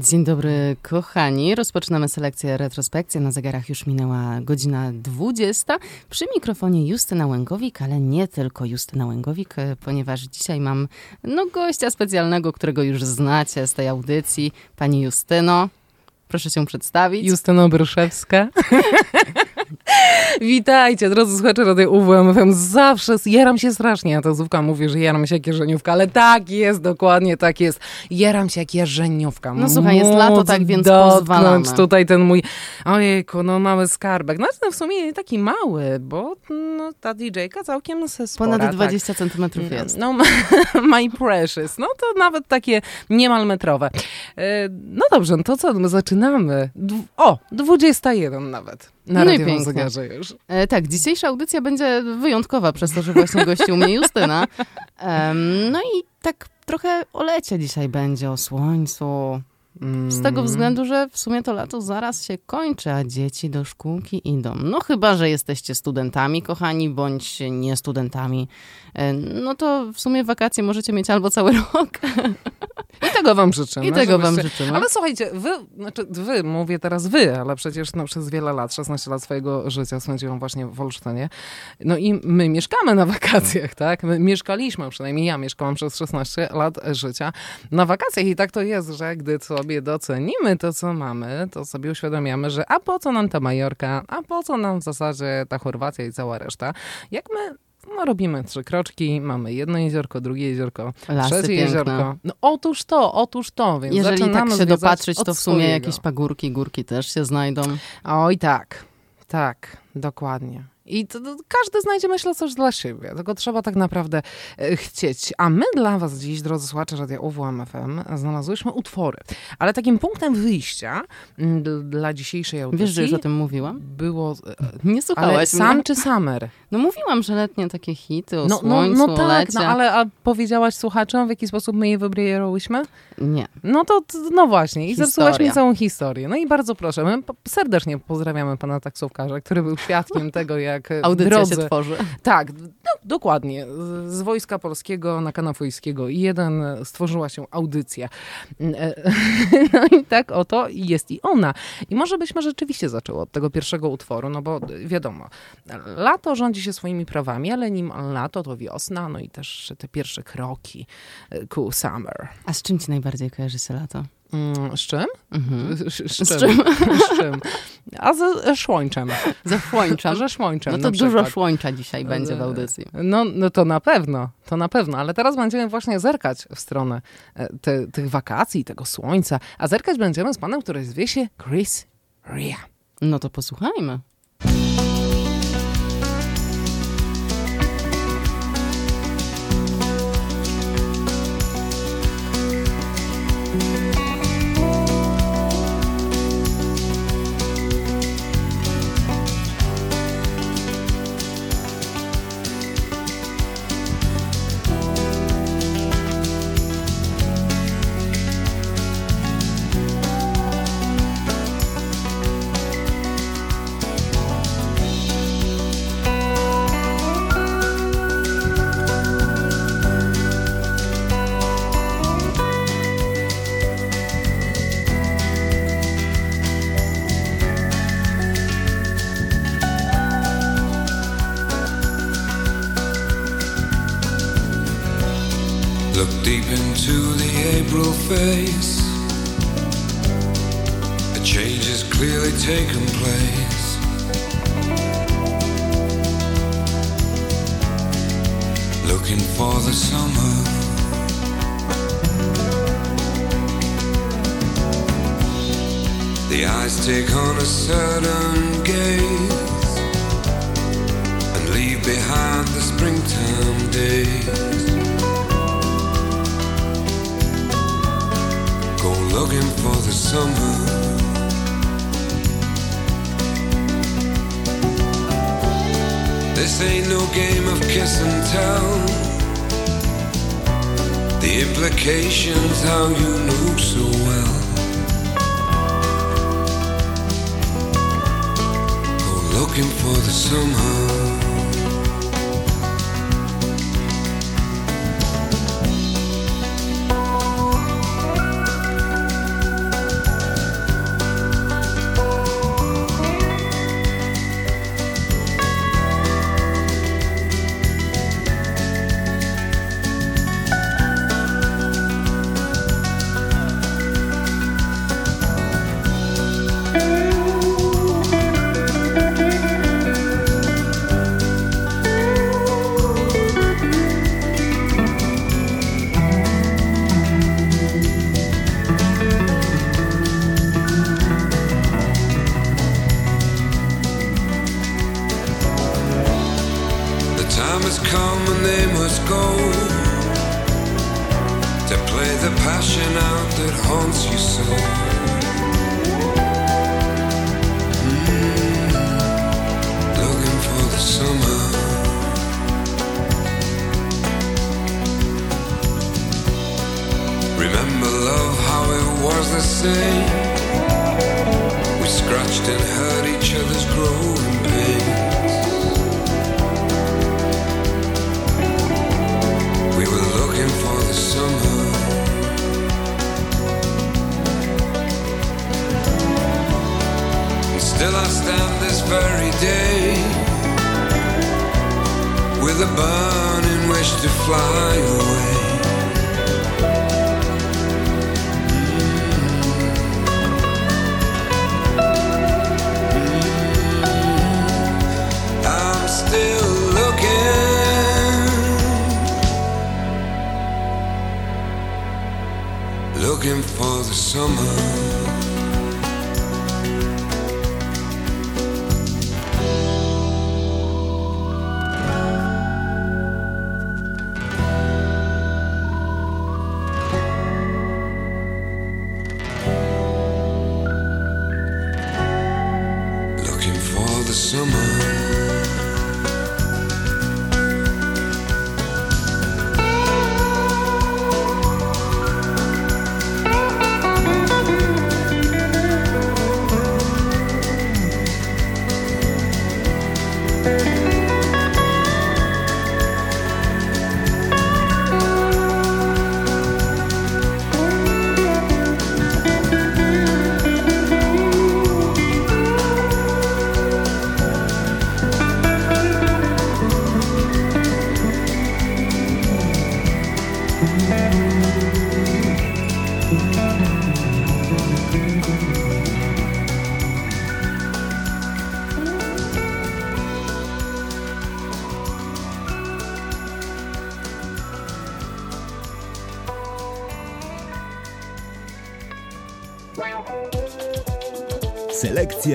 Dzień dobry, kochani. Rozpoczynamy selekcję retrospekcji. Na zegarach już minęła godzina 20. Przy mikrofonie Justyna Łęgowik, ale nie tylko Justyna Łęgowik, e, ponieważ dzisiaj mam no, gościa specjalnego, którego już znacie z tej audycji. Pani Justyno, proszę się przedstawić. Justyna Bryszewska. Witajcie, drodzy słuchacze Radia UWMFM. Zawsze jaram się strasznie. Ja to Zówka mówi, że jaram się jak jeżeniówka, ale tak jest, dokładnie tak jest. Jaram się jak jeżeniówka. No słuchaj, jest lato, tak więc pozwalamy. tutaj ten mój, ojejku, no mały skarbek. No, no w sumie nie taki mały, bo no, ta DJ-ka całkiem se spora, Ponad 20 tak. centymetrów jest. No, my precious. No to nawet takie niemal metrowe. E, no dobrze, no to co, my zaczynamy. O, 21 nawet. Na no i zegarze już. E, tak, dzisiejsza audycja będzie wyjątkowa przez to, że właśnie gościł mnie Justyna. Um, no i tak trochę o lecie dzisiaj będzie, o słońcu. Z tego mm. względu, że w sumie to lato zaraz się kończy, a dzieci do szkółki idą. No chyba, że jesteście studentami, kochani, bądź nie studentami. E, no to w sumie wakacje możecie mieć albo cały rok. I tego wam życzymy. I tego wam życzymy. Ale słuchajcie, wy, znaczy wy, mówię teraz wy, ale przecież no, przez wiele lat, 16 lat swojego życia spędziłam właśnie w Olsztynie. No i my mieszkamy na wakacjach, tak? My mieszkaliśmy, przynajmniej ja mieszkałam przez 16 lat życia na wakacjach i tak to jest, że gdy sobie docenimy to, co mamy, to sobie uświadamiamy, że a po co nam ta Majorka, a po co nam w zasadzie ta Chorwacja i cała reszta, jak my no, robimy trzy kroczki, mamy jedno jeziorko, drugie jeziorko, Lasy trzecie piękne. jeziorko. No otóż to, otóż to. Więc Jeżeli tak się dopatrzyć, to w sumie swojego. jakieś pagórki, górki też się znajdą. Oj tak, tak, dokładnie. I to, to, każdy znajdzie, myślę, coś dla siebie. Tylko trzeba tak naprawdę e, chcieć. A my dla was dziś, drodzy słuchacze Radia UWMFM, znalazłyśmy utwory. Ale takim punktem wyjścia dla dzisiejszej audycji... Wiesz, że już o tym mówiłam? Było... E, Nie słuchałaś ale Sam czy Summer? No mówiłam, że letnie takie hity o no, słońcu, no, no tak, lecie. No ale a powiedziałaś słuchaczom, w jaki sposób my je wybrałyśmy? Nie. No to, no właśnie. I zepsułaś mi całą historię. No i bardzo proszę, my serdecznie pozdrawiamy pana taksówkarza, który był świadkiem tego, jak Audycja drodze... się tworzy. Tak, no, dokładnie. Z Wojska Polskiego na Kanafojskiego i jeden stworzyła się audycja. No i tak oto jest i ona. I może byśmy rzeczywiście zaczęły od tego pierwszego utworu, no bo wiadomo, lato rządzi się swoimi prawami, ale nim lato to wiosna, no i też te pierwsze kroki ku summer. A z czym ci najbardziej kojarzy się lato? Mm, z czym? Mhm. Z, z, z, czym? z czym? A ze szłończem. Ze szłończem? Ze szłończem No to dużo szłończa dzisiaj będzie w audycji. No, no to na pewno, to na pewno. Ale teraz będziemy właśnie zerkać w stronę e, te, tych wakacji, tego słońca. A zerkać będziemy z panem, który zwie się Chris Ria. No to posłuchajmy. Face. A change has clearly taken place. Looking for the summer. The eyes take on a certain gaze and leave behind the springtime days. Looking for the summer. This ain't no game of kiss and tell. The implications, how you knew so well. Go looking for the summer. Must go to play the passion out that haunts you so. Mm, looking for the summer. Remember love, how it was the same. We scratched and hurt each other's growing pains. Looking for the summer. And still I stand this very day with a burning wish to fly away. Looking for the summer.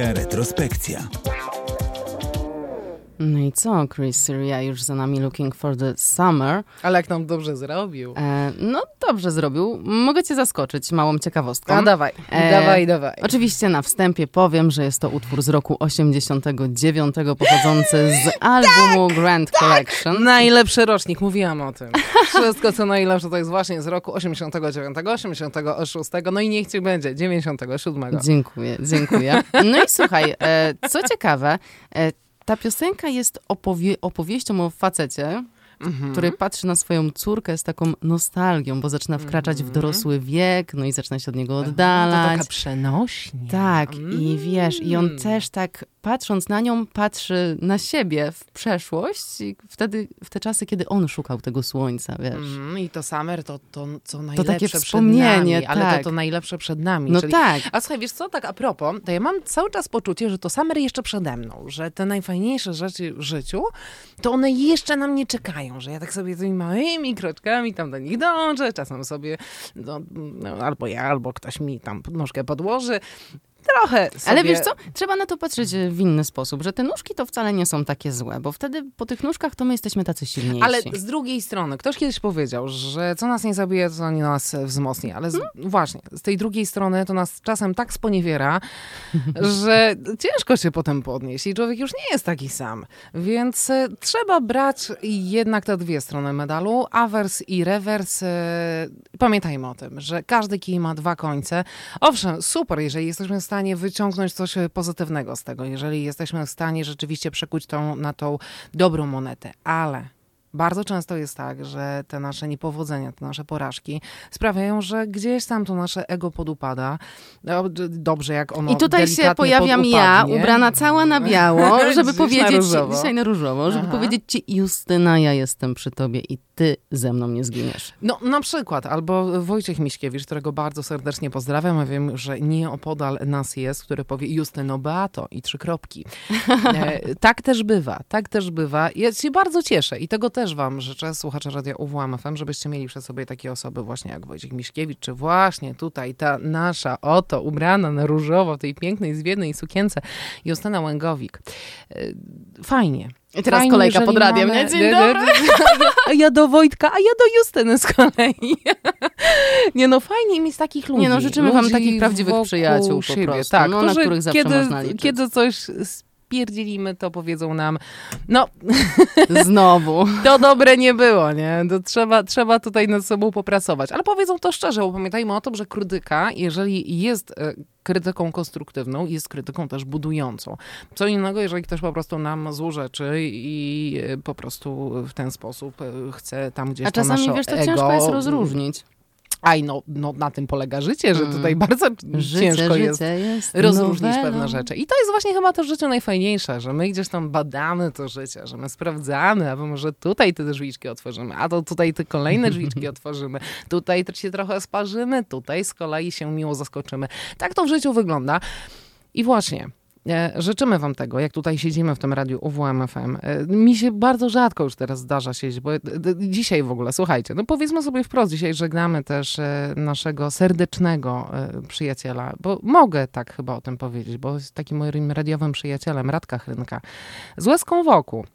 Selekcja, retrospekcja. No i co, Chris Syria już za nami Looking for the Summer. Ale jak nam dobrze zrobił. E, no dobrze zrobił. Mogę cię zaskoczyć małą ciekawostką. A dawaj, E, dawaj, dawaj. Oczywiście na wstępie powiem, że jest to utwór z roku 89 pochodzący z albumu Grand Collection. Najlepszy rocznik, mówiłam o tym. Wszystko co najlepsze to jest właśnie z roku 89, 86, no i niech ci będzie, 97. Dziękuję, dziękuję. No i słuchaj, e, co ciekawe, e, ta piosenka jest opowie- opowieścią o facecie, Mhm. który patrzy na swoją córkę z taką nostalgią, bo zaczyna wkraczać w dorosły wiek, no i zaczyna się od niego Mhm. To oddalać. taka przenośnia. Tak, i wiesz, i on Mm. też tak patrząc na nią, patrzy na siebie w przeszłość i wtedy, w te czasy, kiedy on szukał tego słońca, wiesz. Mm, I to Summer to, to co najlepsze takie przed wspomnienie, nami, ale tak. to to najlepsze przed nami. No czyli... tak. A słuchaj, wiesz co, tak a propos, to ja mam cały czas poczucie, że to Summer jeszcze przede mną, że te najfajniejsze rzeczy w życiu, to one jeszcze na mnie czekają, że ja tak sobie tymi małymi kroczkami tam do nich dążę, czasem sobie, no, no, albo ja, albo ktoś mi tam nóżkę podłoży. Trochę sobie... Ale wiesz co, trzeba na to patrzeć e, w inny sposób, że te nóżki to wcale nie są takie złe, bo wtedy po tych nóżkach to my jesteśmy tacy silniejsi. Ale z drugiej strony, ktoś kiedyś powiedział, że co nas nie zabije, to nie nas wzmocni. Ale z, właśnie, z tej drugiej strony to nas czasem tak sponiewiera, że ciężko się potem podnieść i człowiek już nie jest taki sam. Więc e, trzeba brać jednak te dwie strony medalu, awers i rewers. E, pamiętajmy o tym, że każdy kij ma dwa końce. Owszem, super, jeżeli jesteśmy w stanie wyciągnąć coś e, pozytywnego z tego, jeżeli jesteśmy w stanie rzeczywiście przekuć tą na tą dobrą monetę, ale bardzo często jest tak, że te nasze niepowodzenia, te nasze porażki sprawiają, że gdzieś tam to nasze ego podupada. No, Dobrze, jak ono I tutaj się pojawiam ja, ubrana cała na biało, żeby na powiedzieć, różowo. dzisiaj na różowo, żeby Aha. powiedzieć ci, Justyna, ja jestem przy tobie i ty ze mną nie zginiesz. No na przykład, albo Wojciech Miśkiewicz, którego bardzo serdecznie pozdrawiam, a wiem, że nieopodal nas jest, który powie Justyno Beato i trzy kropki. E, tak też bywa, tak też bywa. Ja się bardzo cieszę i tego też też wam życzę, słuchacze Radia UWM FM, żebyście mieli przed sobie takie osoby właśnie jak Wojciech Miśkiewicz, czy właśnie tutaj ta nasza, oto, ubrana na różowo, w tej pięknej, zwiednej sukience, Justyna Łęgowik. Y, Fajnie. I teraz Fajnie, kolejka pod radiem, mamy- nie? Dzień dobry. A ja do Wojtka, a ja do Justyny z kolei. Nie no, fajnie mieć takich ludzi. Nie no, życzymy wam Ludzi takich prawdziwych przyjaciół po siebie. prostu, Tak, no, na którzy których zawsze kiedy, można liczyć. Kiedy coś spierdzielimy, to powiedzą nam, no, Znowu. to dobre nie było, nie? To trzeba, trzeba tutaj nad sobą popracować. Ale powiedzą to szczerze, bo pamiętajmy o tym, że krytyka, jeżeli jest e, krytyką konstruktywną, jest krytyką też budującą. Co innego, jeżeli ktoś po prostu nam złorzeczy i e, po prostu w ten sposób e, chce tam gdzieś A to nasze czasami, wiesz, to ego, ciężko jest rozróżnić. Aj, no, no na tym polega życie, że Mm. tutaj bardzo Życie, ciężko życie jest jest rozróżnić nowelą. pewne rzeczy. I to jest właśnie chyba to w życiu najfajniejsze, że my gdzieś tam badamy to życie, że my sprawdzamy, a może tutaj te drzwiczki otworzymy, a to tutaj te kolejne drzwiczki otworzymy, tutaj się trochę sparzymy, tutaj z kolei się miło zaskoczymy. Tak to w życiu wygląda. I właśnie, życzymy wam tego, jak tutaj siedzimy w tym radiu UWM FM. E, Mi się bardzo rzadko już teraz zdarza siedzieć, bo e, dzisiaj w ogóle, słuchajcie, no powiedzmy sobie wprost, dzisiaj żegnamy też e, naszego serdecznego e, przyjaciela, bo mogę tak chyba o tym powiedzieć, bo jest takim moim radiowym przyjacielem, Radka Chrynka, z łezką wokół.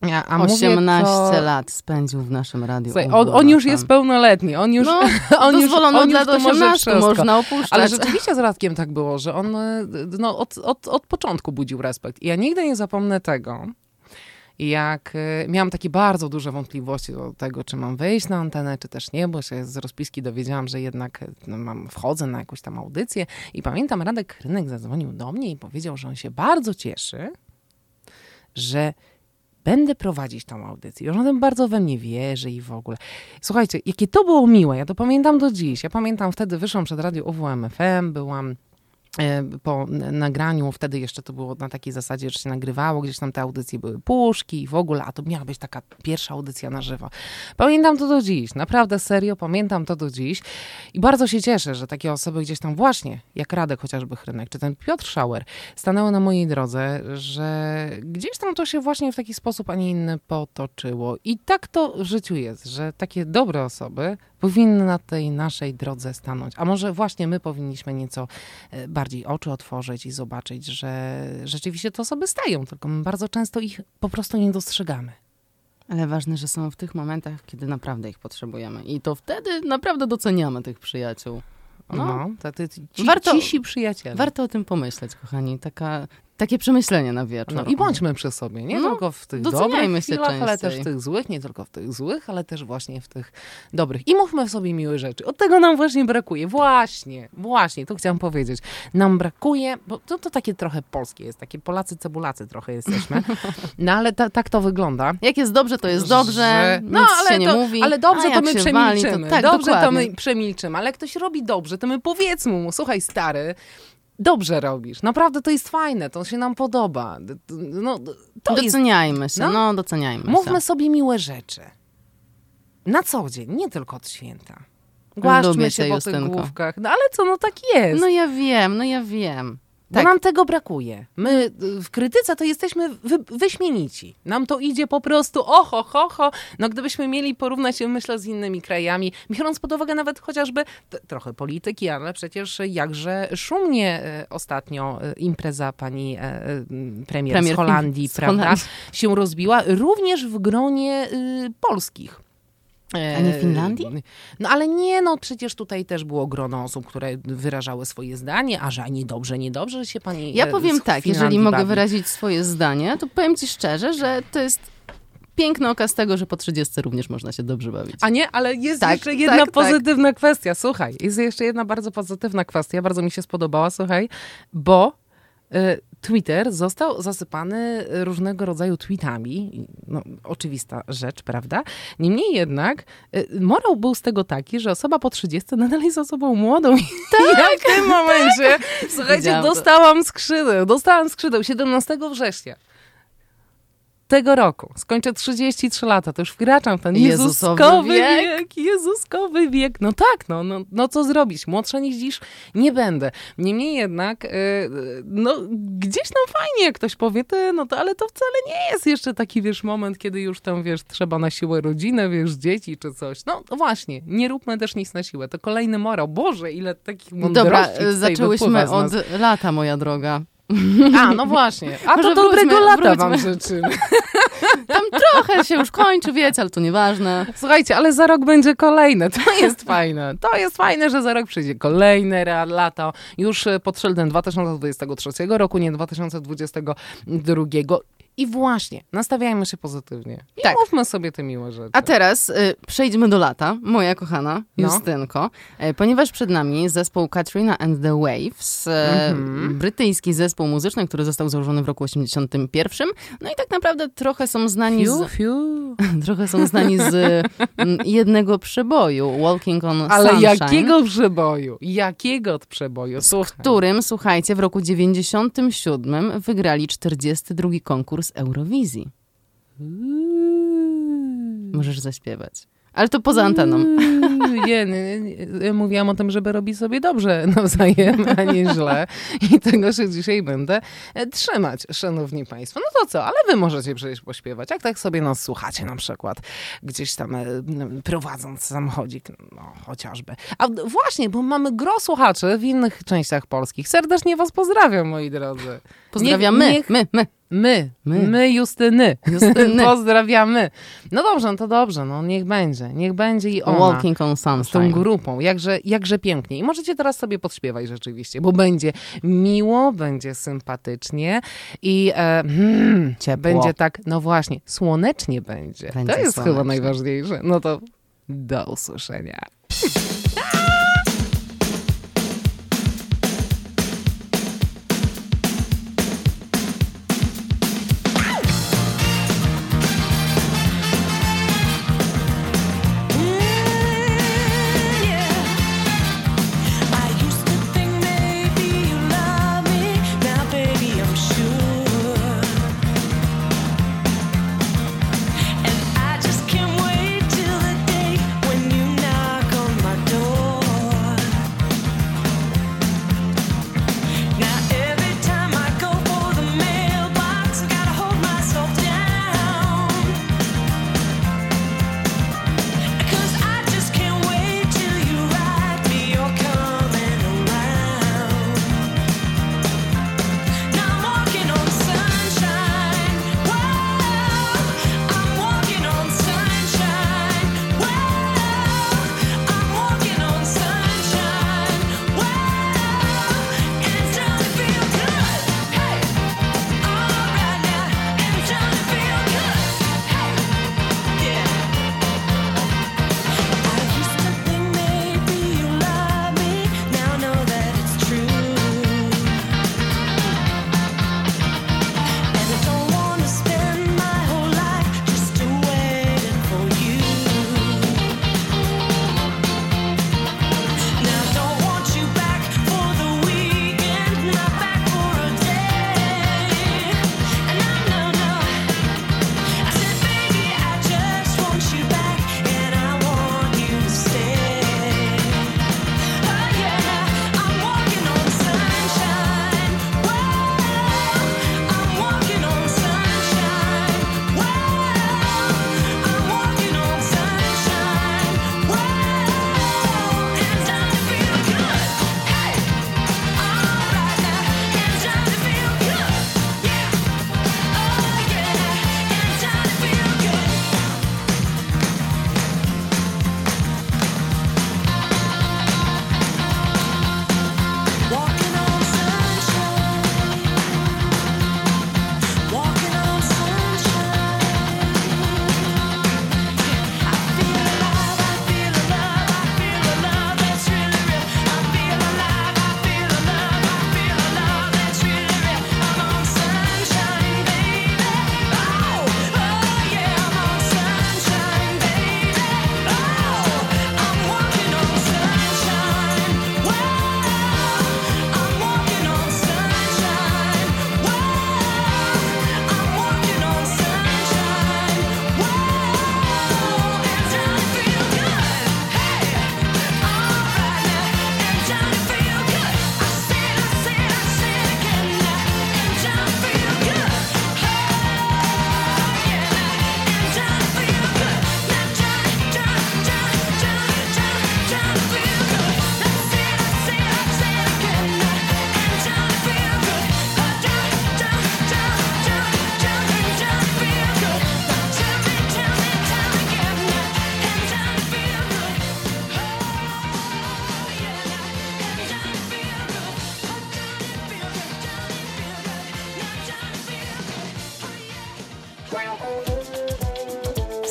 A, a mówię 18 to... lat spędził w naszym radiu. Słuchaj, on, on już jest pełnoletni, on już, No, on już, dozwolono on już to może 18, wszystko. można opuszczać. Ale rzeczywiście z Radkiem tak było, że on e, no, od, od, od początku budził respekt. I ja nigdy nie zapomnę tego, jak e, miałam takie bardzo duże wątpliwości do tego, czy mam wejść na antenę, czy też nie, bo się z rozpiski dowiedziałam, że jednak e, no, mam, wchodzę na jakąś tam audycję. I pamiętam, Radek Krynek zadzwonił do mnie i powiedział, że on się bardzo cieszy, że będę prowadzić tą audycję. Że on bardzo we mnie wierzy i w ogóle. Słuchajcie, jakie to było miłe, ja to pamiętam do dziś. Ja pamiętam wtedy, wyszłam przed radio UWM FM, byłam po n- nagraniu, wtedy jeszcze to było na takiej zasadzie, że się nagrywało, gdzieś tam te audycje były puszki i w ogóle, a to miała być taka pierwsza audycja na żywo. Pamiętam to do dziś, naprawdę serio, pamiętam to do dziś i bardzo się cieszę, że takie osoby gdzieś tam właśnie, jak Radek chociażby Chrynek, czy ten Piotr Schauer, stanęły na mojej drodze, że gdzieś tam to się właśnie w taki sposób, a nie inny potoczyło. I tak to w życiu jest, że takie dobre osoby powinny na tej naszej drodze stanąć. A może właśnie my powinniśmy nieco e, bardziej oczy otworzyć i zobaczyć, że rzeczywiście te osoby stają, tylko my bardzo często ich po prostu nie dostrzegamy. Ale ważne, że są w tych momentach, kiedy naprawdę ich potrzebujemy. I to wtedy naprawdę doceniamy tych przyjaciół. No, No. to, to, ci, Warto- cisi przyjaciele. Warto o tym pomyśleć, kochani. Taka, takie przemyślenie na wieczór. No i bądźmy przy sobie, nie No, tylko w tych dobrych chwilach, ale też w tych złych, nie tylko w tych złych, ale też właśnie w tych dobrych. I mówmy sobie miłe rzeczy. Od tego nam właśnie brakuje. Właśnie, właśnie, to chciałam powiedzieć. Nam brakuje, bo to, to takie trochę polskie jest, takie Polacy cebulacy trochę jesteśmy. No ale ta, tak to wygląda. Jak jest dobrze, to jest Że- dobrze. No, nic ale się nie to, mówi. ale dobrze to my przemilczymy. Wali, to, tak, dobrze dokładnie. to my przemilczymy, ale jak ktoś robi dobrze, to my powiedzmy mu, słuchaj stary, dobrze robisz. Naprawdę to jest fajne, to się nam podoba. No, to jest Doceniajmy się, No. no, doceniajmy Mówmy się. sobie miłe rzeczy. Na co dzień, nie tylko od święta. Lubię Głaszczmy cię, się po tych Justynko. główkach. No ale co, no tak jest. No ja wiem, no ja wiem. Bo tak. nam tego brakuje. My y, w krytyce to jesteśmy wy, wyśmienici. Nam to idzie po prostu oho, ho, ho. No gdybyśmy mieli porównać się, myślę, z innymi krajami, biorąc pod uwagę nawet chociażby trochę polityki, ale przecież jakże szumnie e, ostatnio e, impreza pani premier, Premier z Holandii, z prawda, Holandii. się rozbiła, również w gronie y, polskich. A nie E, Finlandii? No ale nie, no przecież tutaj też było grono osób, które wyrażały swoje zdanie, a że niedobrze, niedobrze, się pani Ja e, powiem tak, Finlandii jeżeli mogę bawi. wyrazić swoje zdanie, to powiem ci szczerze, że to jest piękny okaz tego, że po 30 również można się dobrze bawić. A nie, ale jest Tak, jeszcze jedna tak, tak. pozytywna kwestia. Słuchaj, jest jeszcze jedna bardzo pozytywna kwestia, bardzo mi się spodobała, słuchaj, bo Twitter został zasypany różnego rodzaju tweetami. No, oczywista rzecz, prawda? Niemniej jednak y, morał był z tego taki, że osoba po 30 nadal jest osobą młodą. I ja w tym momencie, słuchajcie, Widziałam to. dostałam skrzydeł. Dostałam skrzydeł 17 września. Tego roku skończę 33 lata, to już wkraczam w ten Jezuskowy wiek. wiek. Jezuskowy wiek. No tak, no, no, no co zrobić? Młodsza niż dziś nie będę. Niemniej jednak, e, no gdzieś tam fajnie, jak ktoś powie, ty, no to ale to wcale nie jest jeszcze taki, wiesz, moment, kiedy już tam, wiesz, trzeba na siłę rodzinę, wiesz, dzieci czy coś. No właśnie, nie róbmy też nic na siłę. To kolejny morał. Boże, ile takich mądrości Dobra, zaczęłyśmy od lata, moja droga. A, no właśnie. A to dobrego wróćmy- lata wróćmy. wam życzymy. Tam trochę się już kończy, wiecie, ale to nieważne. Słuchajcie, ale za rok będzie kolejne. To jest fajne. To jest fajne, że za rok przyjdzie kolejne lato. Już pod szyldem 2023 roku, nie 2022. I właśnie, nastawiajmy się pozytywnie. I Tak. mówmy sobie te miłe rzeczy. A teraz y, przejdźmy do lata, moja kochana No. Justynko, e, ponieważ przed nami zespół Katrina and the Waves, e, Mhm. brytyjski zespół muzyczny, który został założony w roku 81. No i tak naprawdę trochę są znani Fiu, z, fiu. trochę są znani z mm, jednego przeboju, Walking on Ale Sunshine. jakiego przeboju? Jakiego przeboju? Słuchaj. którym, słuchajcie, w roku 97 wygrali 42 konkurs Eurowizji. Możesz zaśpiewać. Ale to poza anteną. Nie, nie, nie, ja mówiłam o tym, żeby robić sobie dobrze nawzajem, a nie źle. I tego się dzisiaj będę e, trzymać, szanowni państwo. No to co, ale wy możecie przecież pośpiewać. Jak tak sobie nas słuchacie na przykład, gdzieś tam e, prowadząc samochodzik, no chociażby. A właśnie, bo mamy gro słuchaczy w innych częściach polskich. Serdecznie was pozdrawiam, moi drodzy. Pozdrawiamy. niech- My, my. My, My. my, Justyny. Justyny. Pozdrawiamy. No dobrze, no to dobrze, no niech będzie, niech będzie i ona. Walking on Z tą Sunshine. grupą, jakże, jakże pięknie. I możecie teraz sobie podśpiewać rzeczywiście, bo będzie miło, będzie sympatycznie i e, hmm, będzie tak, no właśnie, słonecznie będzie. Będzie to jest chyba słonecznie. najważniejsze. No to do usłyszenia.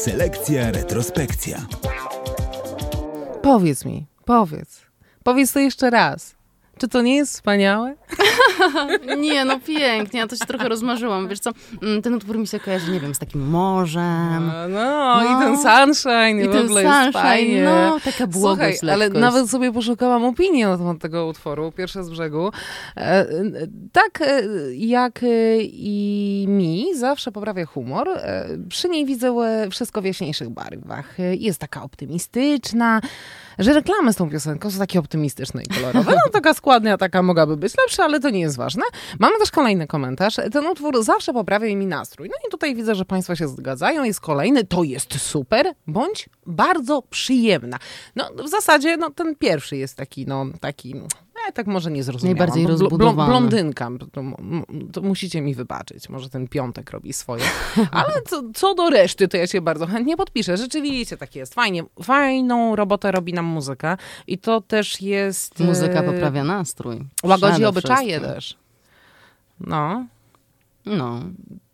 Selekcja retrospekcja. Powiedz mi, powiedz. Powiedz to jeszcze raz. Czy to nie jest wspaniałe? Nie, no pięknie, ja to się trochę rozmarzyłam. Wiesz co, mm, ten utwór mi się kojarzy, nie wiem, z takim morzem. No, no, i No. ten sunshine, i, I w ten ogóle jest sunshine, fajnie. no, taka błogość, Słuchaj, ale nawet sobie poszukałam opinii na temat tego utworu, pierwsze z brzegu. E, e, tak e, jak i mi, zawsze poprawia humor. Przy niej widzę wszystko w jaśniejszych barwach. Jest taka optymistyczna, że reklamy z tą piosenką są takie optymistyczne i kolorowe. No taka składnia taka mogłaby być lepsza, ale to nie jest ważne. Mamy też kolejny komentarz. Ten utwór zawsze poprawia mi nastrój. No i tutaj widzę, że Państwo się zgadzają. Jest kolejny. To jest super, bądź bardzo przyjemna. No w zasadzie no, ten pierwszy jest taki, no taki... Ja tak może nie zrozumiałam. Najbardziej rozbudowany. blondynka. To, to musicie mi wybaczyć. Może ten piątek robi swoje. Ale co, co do reszty, to ja się bardzo chętnie podpiszę. Rzeczywiście tak jest. Fajnie. Fajną robotę robi nam muzyka. I to też jest... Muzyka e, poprawia nastrój. Łagodzi obyczaje wszystkim. też. No. No.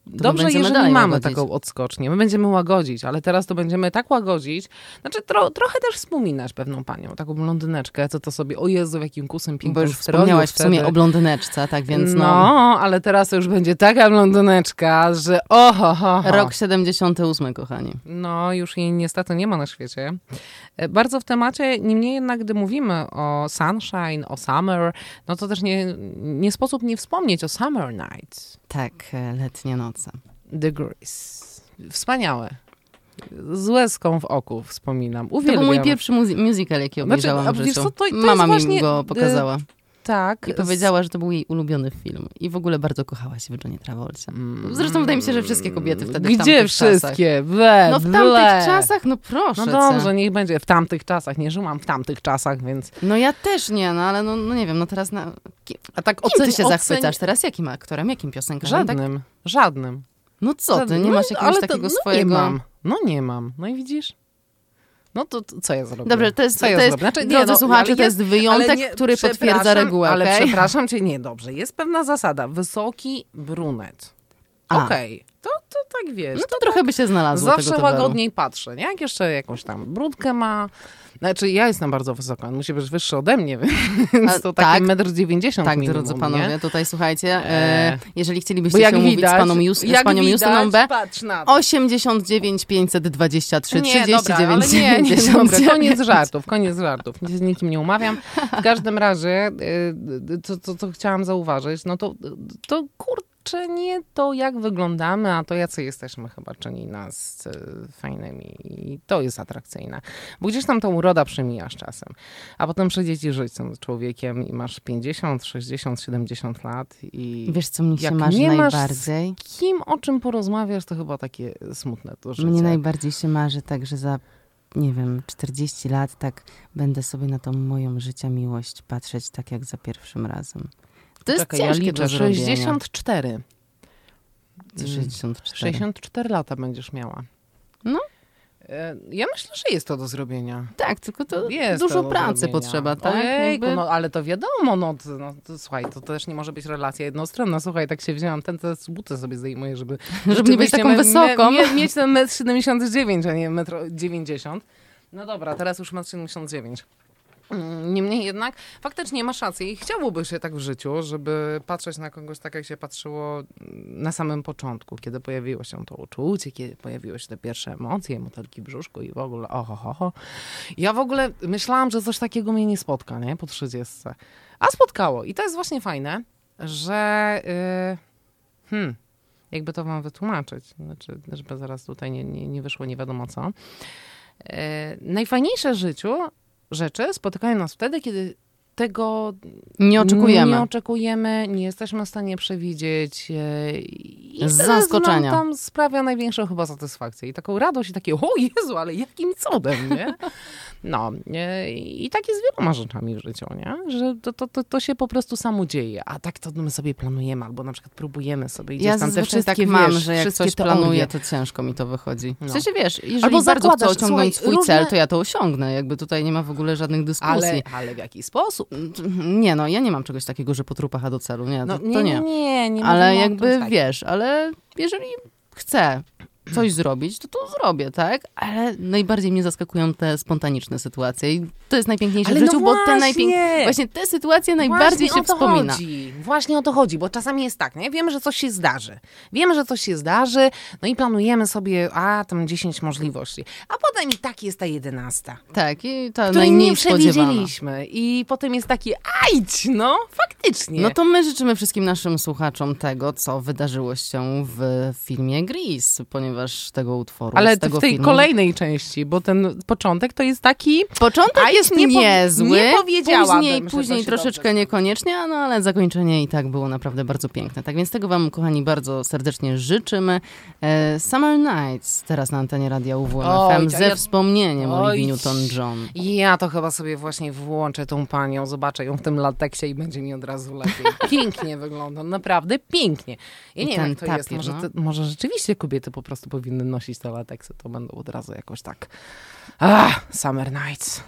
To Dobrze, jeżeli dalej mamy łagodzić. taką odskocznię. My będziemy łagodzić, ale teraz to będziemy tak łagodzić. Znaczy tro, trochę też wspominać pewną panią, taką blondyneczkę, co to sobie, o Jezu, jakim kusem Bo pięknym już stroju wspomniałaś w sumie wtedy. o blondyneczce, tak więc no. No, ale teraz to już będzie taka blondyneczka, że oho, ho, ho. Rok 78, kochani. No, już jej niestety nie ma na świecie. E, Bardzo w temacie, niemniej jednak, gdy mówimy o sunshine, o summer, no to też nie, nie sposób nie wspomnieć o summer nights. Tak, e, letnie noce. Degrees. Wspaniałe. Z łezką w oku wspominam. To Uwielbiam. był mój pierwszy muzy- musical, jaki Znaczy, obejrzałam a w życiu. co, to- to Mama mi go y, pokazała Tak. i powiedziała, że to był jej ulubiony film. I w ogóle bardzo kochała się w Johnie Travolcie. Mm. Zresztą wydaje mi się, że wszystkie kobiety wtedy w Gdzie tamtych czasach. wszystkie? Ble, No w ble. tamtych czasach, no proszę No cię. dobrze, niech będzie. W tamtych czasach. Nie żyłam w tamtych czasach, więc... No ja też nie, no ale no, no nie wiem, no teraz na... Kim, A tak kim ty ocen- się ocen- zachwycasz teraz? Jakim aktorem, jakim piosenkarzem? Tak? Żadnym. Żadnym. No co ty, nie No, masz jakiegoś takiego no swojego... Nie mam. No nie mam. No i widzisz? No to, to co ja zrobię? Dobrze, to jest, co to ja jest? Znaczy, drodzy no, słuchacze, to jest wyjątek, nie- który potwierdza regułę, Ale okej? przepraszam cię, nie, dobrze. Jest pewna zasada. Wysoki brunet. Okej. To, to tak wiesz. No to trochę by się znalazło Zawsze tego towaru. łagodniej patrzę, nie? Jak jeszcze jakąś tam brudkę ma. Znaczy, ja jestem bardzo wysoka, on musi być wyższy ode mnie, więc A, to tak? taki metr dziewięćdziesiąt Tak, minimum, drodzy nie? panowie, tutaj słuchajcie, e, E, jeżeli chcielibyście się widać, z, paną Just, z panią Justyną B, patrz na to. 89 523 Nie, dobra, 39 ale nie, nie, dobra, 99. koniec żartów, koniec żartów. Nic z nikim nie umawiam. W każdym razie, to, to, co chciałam zauważyć, no to, to kurczę, nie to jak wyglądamy, a to jacy jesteśmy chyba czyni nas y, fajnymi. I to jest atrakcyjne. Bo gdzieś tam ta uroda przemija z czasem. A potem przyjdzie ci żyć z człowiekiem i masz 50, 60, 70 lat i Wiesz, co mi się Jak marzy nie masz najbardziej? kim o czym porozmawiasz, to chyba takie smutne to życie. Mnie najbardziej się marzy tak, że za, nie wiem, 40 lat tak będę sobie na tą moją życia miłość patrzeć tak jak za pierwszym razem. To jest Czekaj, ja ciężkie liczę. do zrobienia. 64. Co 64. 64 lata będziesz miała. No. E, Ja myślę, że jest to do zrobienia. Tak, tylko to Jest dużo to pracy zrobienia. potrzeba, tak? Ojejku, no ale to wiadomo, no, to, no to, słuchaj, to też nie może być relacja jednostronna. Słuchaj, tak się wzięłam, ten teraz buty sobie zdejmuję, żeby... Żeby nie być taką me- wysoką. Me, mie- mieć ten metr 79, a nie metr 90. No dobra, teraz już metr 79. Mm, Niemniej jednak faktycznie masz rację i chciałoby się tak w życiu, żeby patrzeć na kogoś tak, jak się patrzyło na samym początku, kiedy pojawiło się to uczucie, kiedy pojawiły się te pierwsze emocje, motylki w brzuszku i w ogóle oho, ho, ho. Ja w ogóle myślałam, że coś takiego mnie nie spotka, nie? Po 30. A spotkało. I to jest właśnie fajne, że... Yy, hmm, jakby to wam wytłumaczyć, znaczy, żeby zaraz tutaj nie, nie, nie wyszło nie wiadomo co. E, najfajniejsze w życiu rzeczy spotykają nas wtedy, kiedy tego Nie oczekujemy. nie oczekujemy, nie jesteśmy w stanie przewidzieć. e, I Z zaskoczenia. Tam sprawia największą chyba satysfakcję i taką radość i takie, o Jezu, ale jakim cudem, nie? No i tak jest z wieloma rzeczami w życiu, nie? Że to, to, to, to się po prostu samo dzieje, a tak to my sobie planujemy albo na przykład próbujemy sobie gdzieś Ja tam te wszystkie, tak mam, wiesz, że jak coś teorie. planuję, to ciężko mi to wychodzi. No. W sensie, wiesz, jeżeli Albo bardzo chcę osiągnąć swój różne- cel, to ja to osiągnę. Jakby tutaj nie ma w ogóle żadnych dyskusji. Ale, ale w jaki sposób? Nie no, ja nie mam czegoś takiego, że po trupach a do celu. Nie, No, to, to nie. nie, nie, nie ale jakby, tak. wiesz, ale jeżeli chcę coś zrobić, to to zrobię, tak? Ale najbardziej mnie zaskakują te spontaniczne sytuacje i to jest najpiękniejsze Ale w no życiu, bo te właśnie! najpięk... właśnie te sytuacje najbardziej Właśnie się o to wspomina. Chodzi. Właśnie o to chodzi, bo czasami jest tak, nie? Wiemy, że coś się zdarzy. Wiemy, że coś się zdarzy, no i planujemy sobie, a tam 10 możliwości. A potem i tak jest ta 11. Tak, i ta Której najmniej nie przewidzieliśmy. I potem jest taki, ajdź, no, faktycznie. No to my życzymy wszystkim naszym słuchaczom tego, co wydarzyło się w filmie Grease, ponieważ tego utworu, Ale tego w tej filmu... kolejnej części, bo ten początek to jest taki... Początek A jest niezły, nie powiedziałabym, później, później troszeczkę dobrze niekoniecznie, no ale zakończenie i tak było naprawdę bardzo piękne. Tak więc tego wam, kochani, bardzo serdecznie życzymy. E, Summer Nights teraz na antenie Radia UWMFM ze ja- wspomnieniem Oj. Newton-John. Ja to chyba sobie właśnie włączę tą panią, zobaczę ją w tym lateksie i będzie mi od razu lepiej. Pięknie wygląda, naprawdę pięknie. Ja I nie wiem, to jest. tapir, Może, no. te, może rzeczywiście kobiety po prostu powinny nosić te lateksy, to będą od razu jakoś tak... Ah, Summer Nights.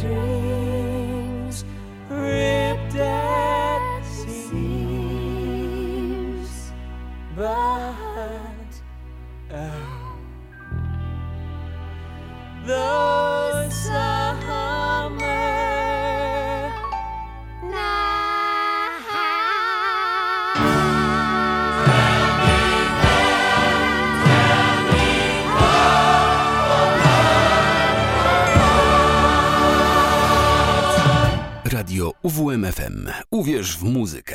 Summer Uwierz w muzykę.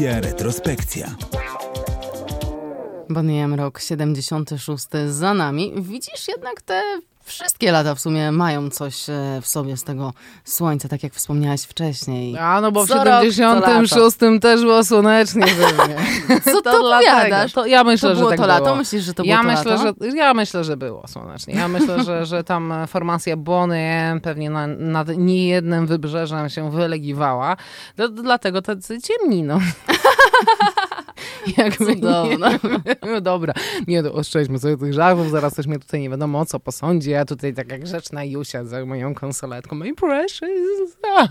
Selekcja, retrospekcja. Bonnie M. Rok 76 za nami. Widzisz jednak te wszystkie lata w sumie mają coś e, w sobie z tego słońca, tak jak wspomniałaś wcześniej. A no bo w Co rok, co 76 też było słonecznie. Co To opowiadasz? To ja myślę, to że było tak to lato? było. Myślisz, że to było ja to myślę, lato? że Ja myślę, że było słonecznie. Ja myślę, że, że tam formacja Bonnie pewnie na, nad niejednym wybrzeżem się wylegiwała. Dla- Dlatego tacy ciemni, no. Jakby Cudowne. Nie, dobra, nie no, oszczędźmy sobie tych żartów, zaraz coś mnie tutaj nie wiadomo o co posądzi, ja tutaj taka grzeczna Jusia za moją konsoletką. My precious.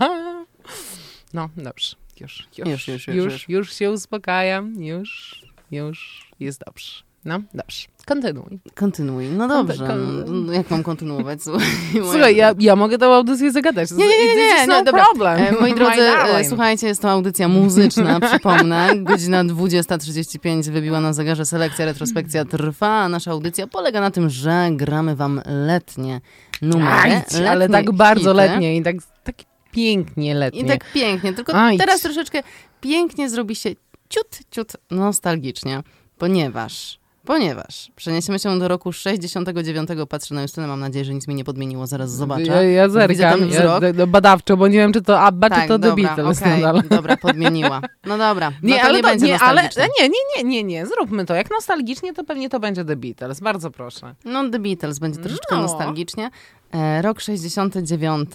No, dobrze. Już, już, Już, już, już, już, już. już się uspokajam, już, już jest dobrze. No, dobrze. Kontynuuj. Kontynuuj. No dobrze. Kon- No, Jak mam kontynuować? Słuchaj, ja, ja mogę tą audycję zagadać. Nie, nie, nie, nie, no no problem. E, Moi drodzy, e, słuchajcie, jest to audycja muzyczna, przypomnę. Godzina 20.35 wybiła na zegarze, selekcja, retrospekcja trwa, a nasza audycja polega na tym, że gramy wam letnie numery. Aj, ale letnie tak bardzo hity. letnie i tak, tak pięknie letnie. I tak pięknie, tylko Aj. teraz troszeczkę pięknie zrobi się ciut, ciut nostalgicznie, ponieważ... Ponieważ przeniesiemy się do roku 69. Patrzę na Justynę, mam nadzieję, że nic mi nie podmieniło, zaraz zobaczę. Ja, ja zerkam, ja, wzrok. d- badawczo, bo nie wiem, czy to ABBA, czy to The Tak, dobra, Beatles. okej, nadal. dobra, podmieniła. No dobra, Nie, no ale nie to, będzie nie, ale nie, nie, nie, nie, nie, zróbmy to. Jak nostalgicznie, to pewnie to będzie The Beatles. Bardzo proszę. No The Beatles będzie troszeczkę No. nostalgicznie. E, rok 69.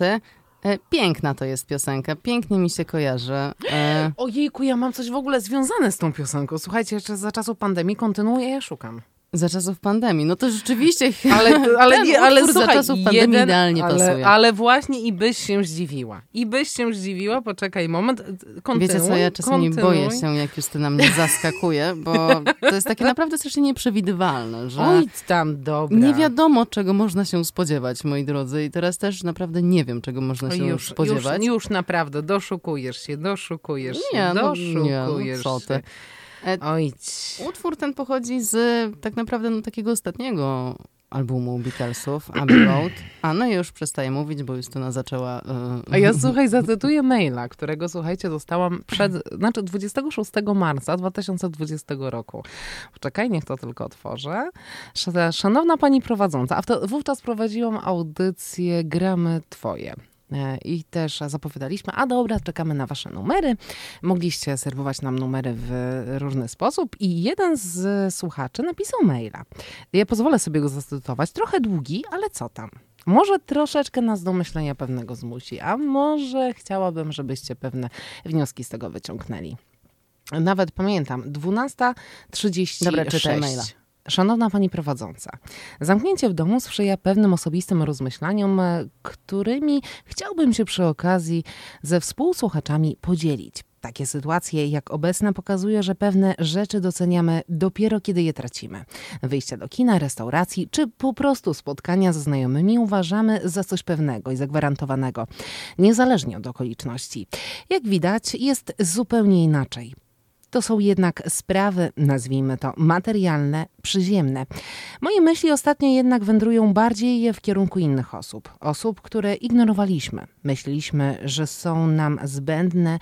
E, piękna to jest piosenka, pięknie mi się kojarzy. E, Ojejku, ja mam coś w ogóle związane z tą piosenką. Słuchajcie, jeszcze za czasów pandemii kontynuuję, ja szukam. Za czasów pandemii. No to rzeczywiście Ale, ale, ten nie, ale słuchaj, za czasów pandemii jeden, idealnie ale, pasuje. Ale właśnie i byś się zdziwiła. I byś się zdziwiła, poczekaj moment, kontynuuj, Wiecie co, ja czasami kontynuuj. boję się, jak Justyna mnie zaskakuje, bo to jest takie naprawdę strasznie nieprzewidywalne, że Oj, tam, dobra. nie wiadomo, czego można się spodziewać, moi drodzy. I teraz też naprawdę nie wiem, czego można się już, spodziewać. już, już naprawdę, doszukujesz się, doszukujesz Nie, się, no, doszukujesz nie, no, co się. ty. E, Oj, Utwór ten pochodzi z tak naprawdę no, takiego ostatniego albumu Beatlesów, Abbey Road. A no i już przestaję mówić, bo Justyna zaczęła... e, A ja słuchaj, zacytuję maila, którego słuchajcie, dostałam przed, znaczy 26 marca 2020 roku. Poczekaj, niech to tylko otworzę. Sz- Szanowna pani prowadząca, a wówczas prowadziłam audycję Gramy Twoje. E, I też zapowiadaliśmy, a dobra, czekamy na wasze numery. Mogliście serwować nam numery w różny sposób i jeden z słuchaczy napisał maila. Ja pozwolę sobie go zacytować. Trochę długi, ale co tam? Może troszeczkę nas do myślenia pewnego zmusi, a może chciałabym, żebyście pewne wnioski z tego wyciągnęli. Nawet pamiętam, 12.36. Dobra, czytaj maila. Szanowna pani prowadząca, zamknięcie w domu sprzyja pewnym osobistym rozmyślaniom, e, którymi chciałbym się przy okazji ze współsłuchaczami podzielić. Takie sytuacje jak obecna pokazuje, że pewne rzeczy doceniamy dopiero kiedy je tracimy. Wyjścia do kina, restauracji czy po prostu spotkania ze znajomymi uważamy za coś pewnego i zagwarantowanego, niezależnie od okoliczności. Jak widać, jest zupełnie inaczej. To są jednak sprawy, nazwijmy to, materialne, przyziemne. Moje myśli ostatnio jednak wędrują bardziej w kierunku innych osób. Osób, które ignorowaliśmy. Myśleliśmy, że są nam zbędne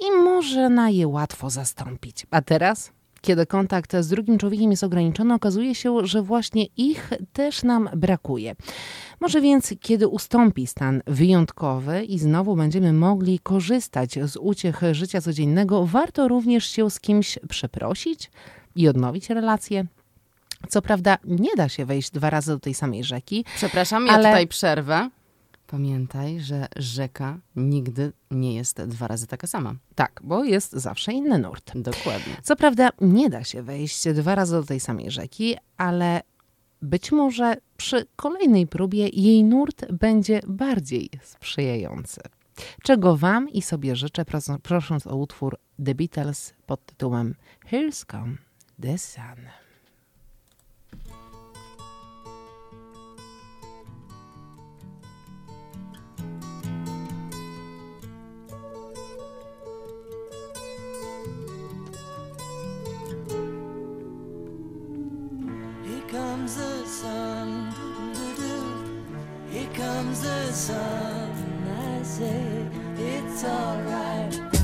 i można je łatwo zastąpić. A teraz? Kiedy kontakt z drugim człowiekiem jest ograniczony, okazuje się, że właśnie ich też nam brakuje. Może więc, kiedy ustąpi stan wyjątkowy i znowu będziemy mogli korzystać z uciech życia codziennego, warto również się z kimś przeprosić i odnowić relacje. Co prawda, nie da się wejść dwa razy do tej samej rzeki, Przepraszam, ja Ale- tutaj przerwę. Pamiętaj, że rzeka nigdy nie jest dwa razy taka sama. tak, bo jest zawsze inny nurt. Dokładnie. Co prawda nie da się wejść dwa razy do tej samej rzeki, ale być może przy kolejnej próbie jej nurt będzie bardziej sprzyjający. Czego wam i sobie życzę, pros- prosząc o utwór The Beatles pod tytułem Here's Come the Sun. Comes the sun. Here comes the sun. I say it's alright.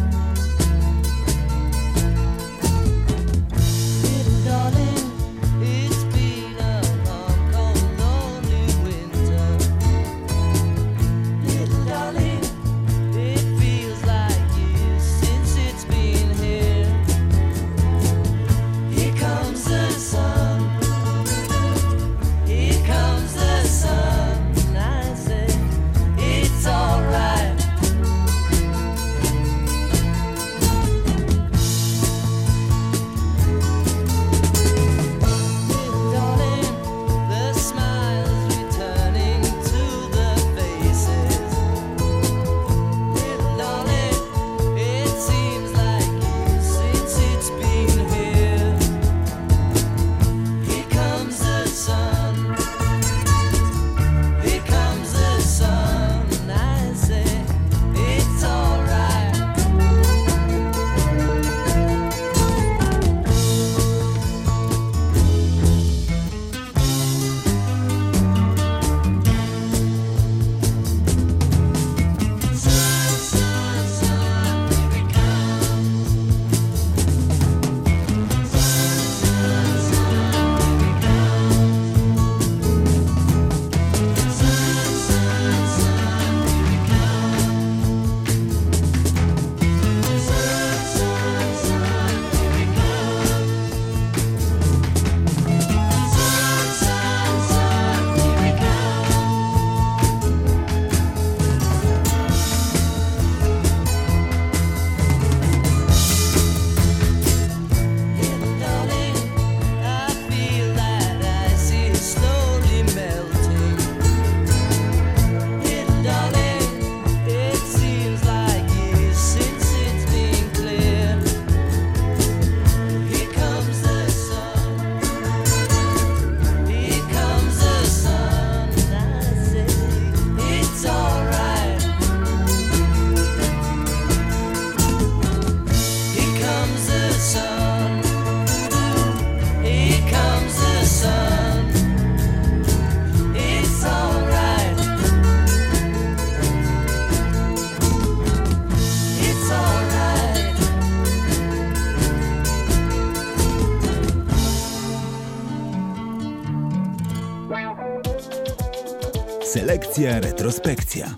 Retrospekcja.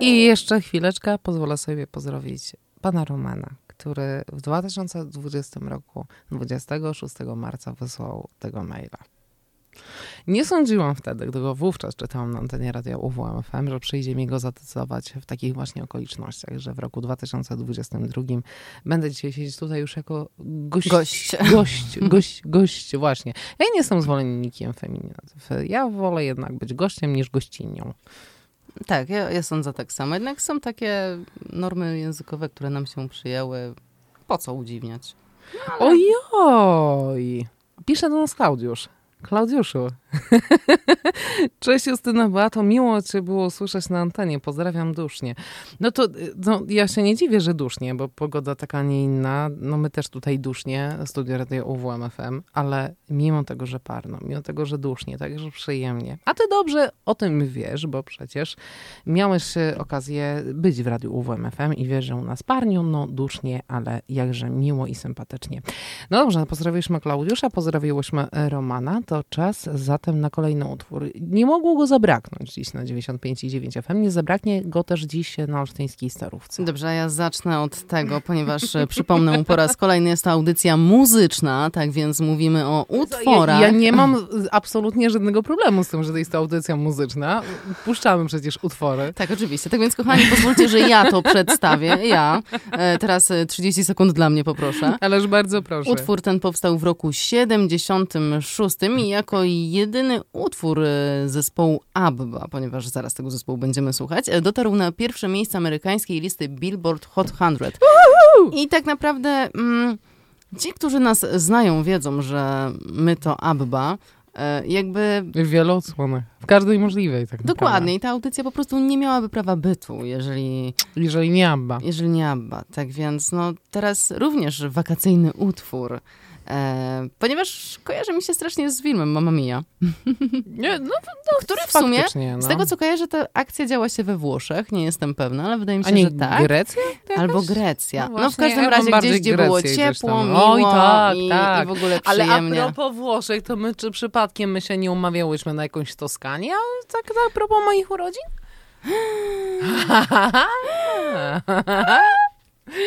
I jeszcze chwileczkę pozwolę sobie pozdrowić pana Romana, który w 2020 roku 26 marca wysłał tego maila. Nie sądziłam wtedy, gdy go wówczas czytałam na antenie radia UWM FM, że przyjdzie mi go zadecydować w takich właśnie okolicznościach, że w roku 2022 będę dzisiaj siedzieć tutaj już jako gość. Gość. Gość, gość, gość, właśnie. Ja nie jestem zwolennikiem feminatyw. Ja wolę jednak być gościem niż gościnią. Tak, ja, ja sądzę tak samo. Jednak są takie normy językowe, które nam się przyjęły. Po co udziwniać? Ojoj! Pisze do nas Klaudiusz. Klaudiuszu. Cześć Justyna Beato, miło Cię było słyszeć na antenie, pozdrawiam dusznie. No to no, ja się nie dziwię, że dusznie, bo pogoda taka, nie inna. No my też tutaj dusznie, studio radio UWM FM, ale mimo tego, że parno, mimo tego, że dusznie, także przyjemnie. A Ty dobrze o tym wiesz, bo przecież miałeś e, okazję być w radiu UWM FM i wiesz, że u nas parnią, no dusznie, ale jakże miło i sympatycznie. No dobrze, pozdrowiłyśmy Klaudiusza, pozdrowiłyśmy Romana. To czas zatem na kolejny utwór. Nie mogło go zabraknąć dziś na 95,9 FM. Nie zabraknie go też dziś na olsztyńskiej starówce. Dobrze, ja zacznę od tego, ponieważ e, przypomnę po raz kolejny, jest to audycja muzyczna, tak więc mówimy o utworach. Ja, ja nie mam absolutnie żadnego problemu z tym, że to jest to audycja muzyczna. Puszczamy przecież utwory. Tak, oczywiście. Tak więc, kochani, pozwólcie, że ja to przedstawię. Ja. E, Teraz e, 30 sekund dla mnie poproszę. Ależ bardzo proszę. Utwór ten powstał w roku 76 jako jedyny utwór e, zespołu ABBA, ponieważ zaraz tego zespołu będziemy słuchać, e, dotarł na pierwsze miejsce amerykańskiej listy Billboard Hot 100. I tak naprawdę mm, ci, którzy nas znają, wiedzą, że my to ABBA. e, Jakby W wielu odsłonach. W każdej możliwej tak naprawdę. Dokładnie. I ta audycja po prostu nie miałaby prawa bytu, jeżeli, Jeżeli nie Abba. jeżeli nie ABBA. Tak więc no, teraz również wakacyjny utwór. E, ponieważ kojarzy mi się strasznie z filmem Mamma Mia, Nie, no, który w sumie, no. z tego co kojarzę, ta akcja działa się we Włoszech, nie jestem pewna, ale wydaje mi A się, nie że tak. Grecja? Albo Grecja. No No, w każdym ja razie gdzieś, gdzie było Grecję ciepło, miło Oj, tak, i, tak. i w ogóle Ale a przyjemnie. propos Włoszech, to my czy przypadkiem my się nie umawiałyśmy na jakąś Toskanię? A tak a propos moich urodzin?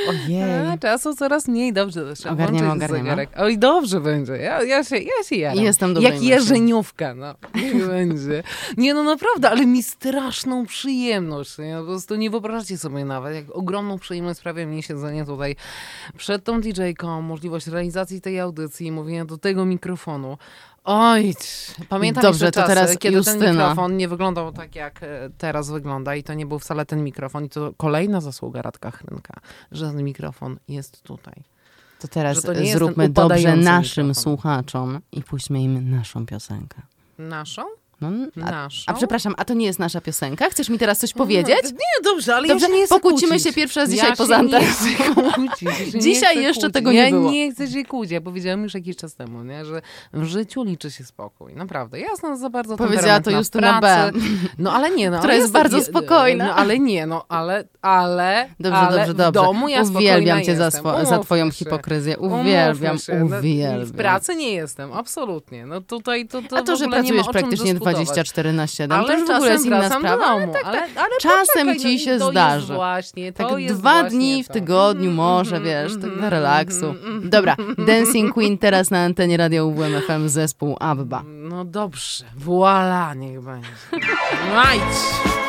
Ojej. A, czasu coraz mniej, dobrze. Trzeba Ogarniemy, włączyć ogarniemy. zegarek. Oj, dobrze będzie. Ja, ja, się, ja się jaram. Jestem dobrej Jak jeżeniówka, no. Niech będzie. Nie, no naprawdę, ale mi straszną przyjemność. Nie? Po prostu nie wyobrażacie sobie nawet, jak ogromną przyjemność sprawia mi siedzenie tutaj przed tą DJ-ką, możliwość realizacji tej audycji, mówienia do tego mikrofonu. Oj, pamiętam Dobrze, jeszcze to czasy, teraz kiedy Justyna. ten mikrofon nie wyglądał tak, jak e, teraz wygląda i to nie był wcale ten mikrofon i to kolejna zasługa Radka Chrynka, że ten mikrofon jest tutaj. To teraz to zróbmy dobrze naszym mikrofon. słuchaczom i puśćmy im naszą piosenkę. Naszą? No, a, a przepraszam, a to nie jest nasza piosenka? Chcesz mi teraz coś powiedzieć? Nie, dobrze, ale Dobrze, ja się nie pokłócimy kłócić. się pierwszy raz dzisiaj ja poza anteną. ja Dzisiaj jeszcze kłócić. tego nie ja było. nie chcę się kłócić. Ja powiedziałam już jakiś czas temu, nie? że w życiu liczy się spokój. Naprawdę. Ja za bardzo Powiedziała to Justyna w. B. No ale nie, no. Która ale jest ja- bardzo ja- spokojna. No ale nie, no, ale, ale, Dobrze, ale dobrze, w dobrze. domu ja uwielbiam cię za, swo- za twoją hipokryzję. Uwielbiam. No, uwielbiam. W pracy nie jestem, absolutnie. No tutaj to, to A to, w że pracujesz praktycznie. 24 na 7, to Ale już w ogóle jest inna sprawa. do ale domu, tak, ale, tak. ale Czasem poczekaj, ci no, się to zdarzy. Właśnie, to Tak dwa dni w to. tygodniu Mhm, może, mhm, wiesz, tak mhm, dla relaksu. mhm, mhm. Dobra, Dancing Queen teraz na antenie Radio UWM FM zespół ABBA. No dobrze, voila, niech będzie. Right.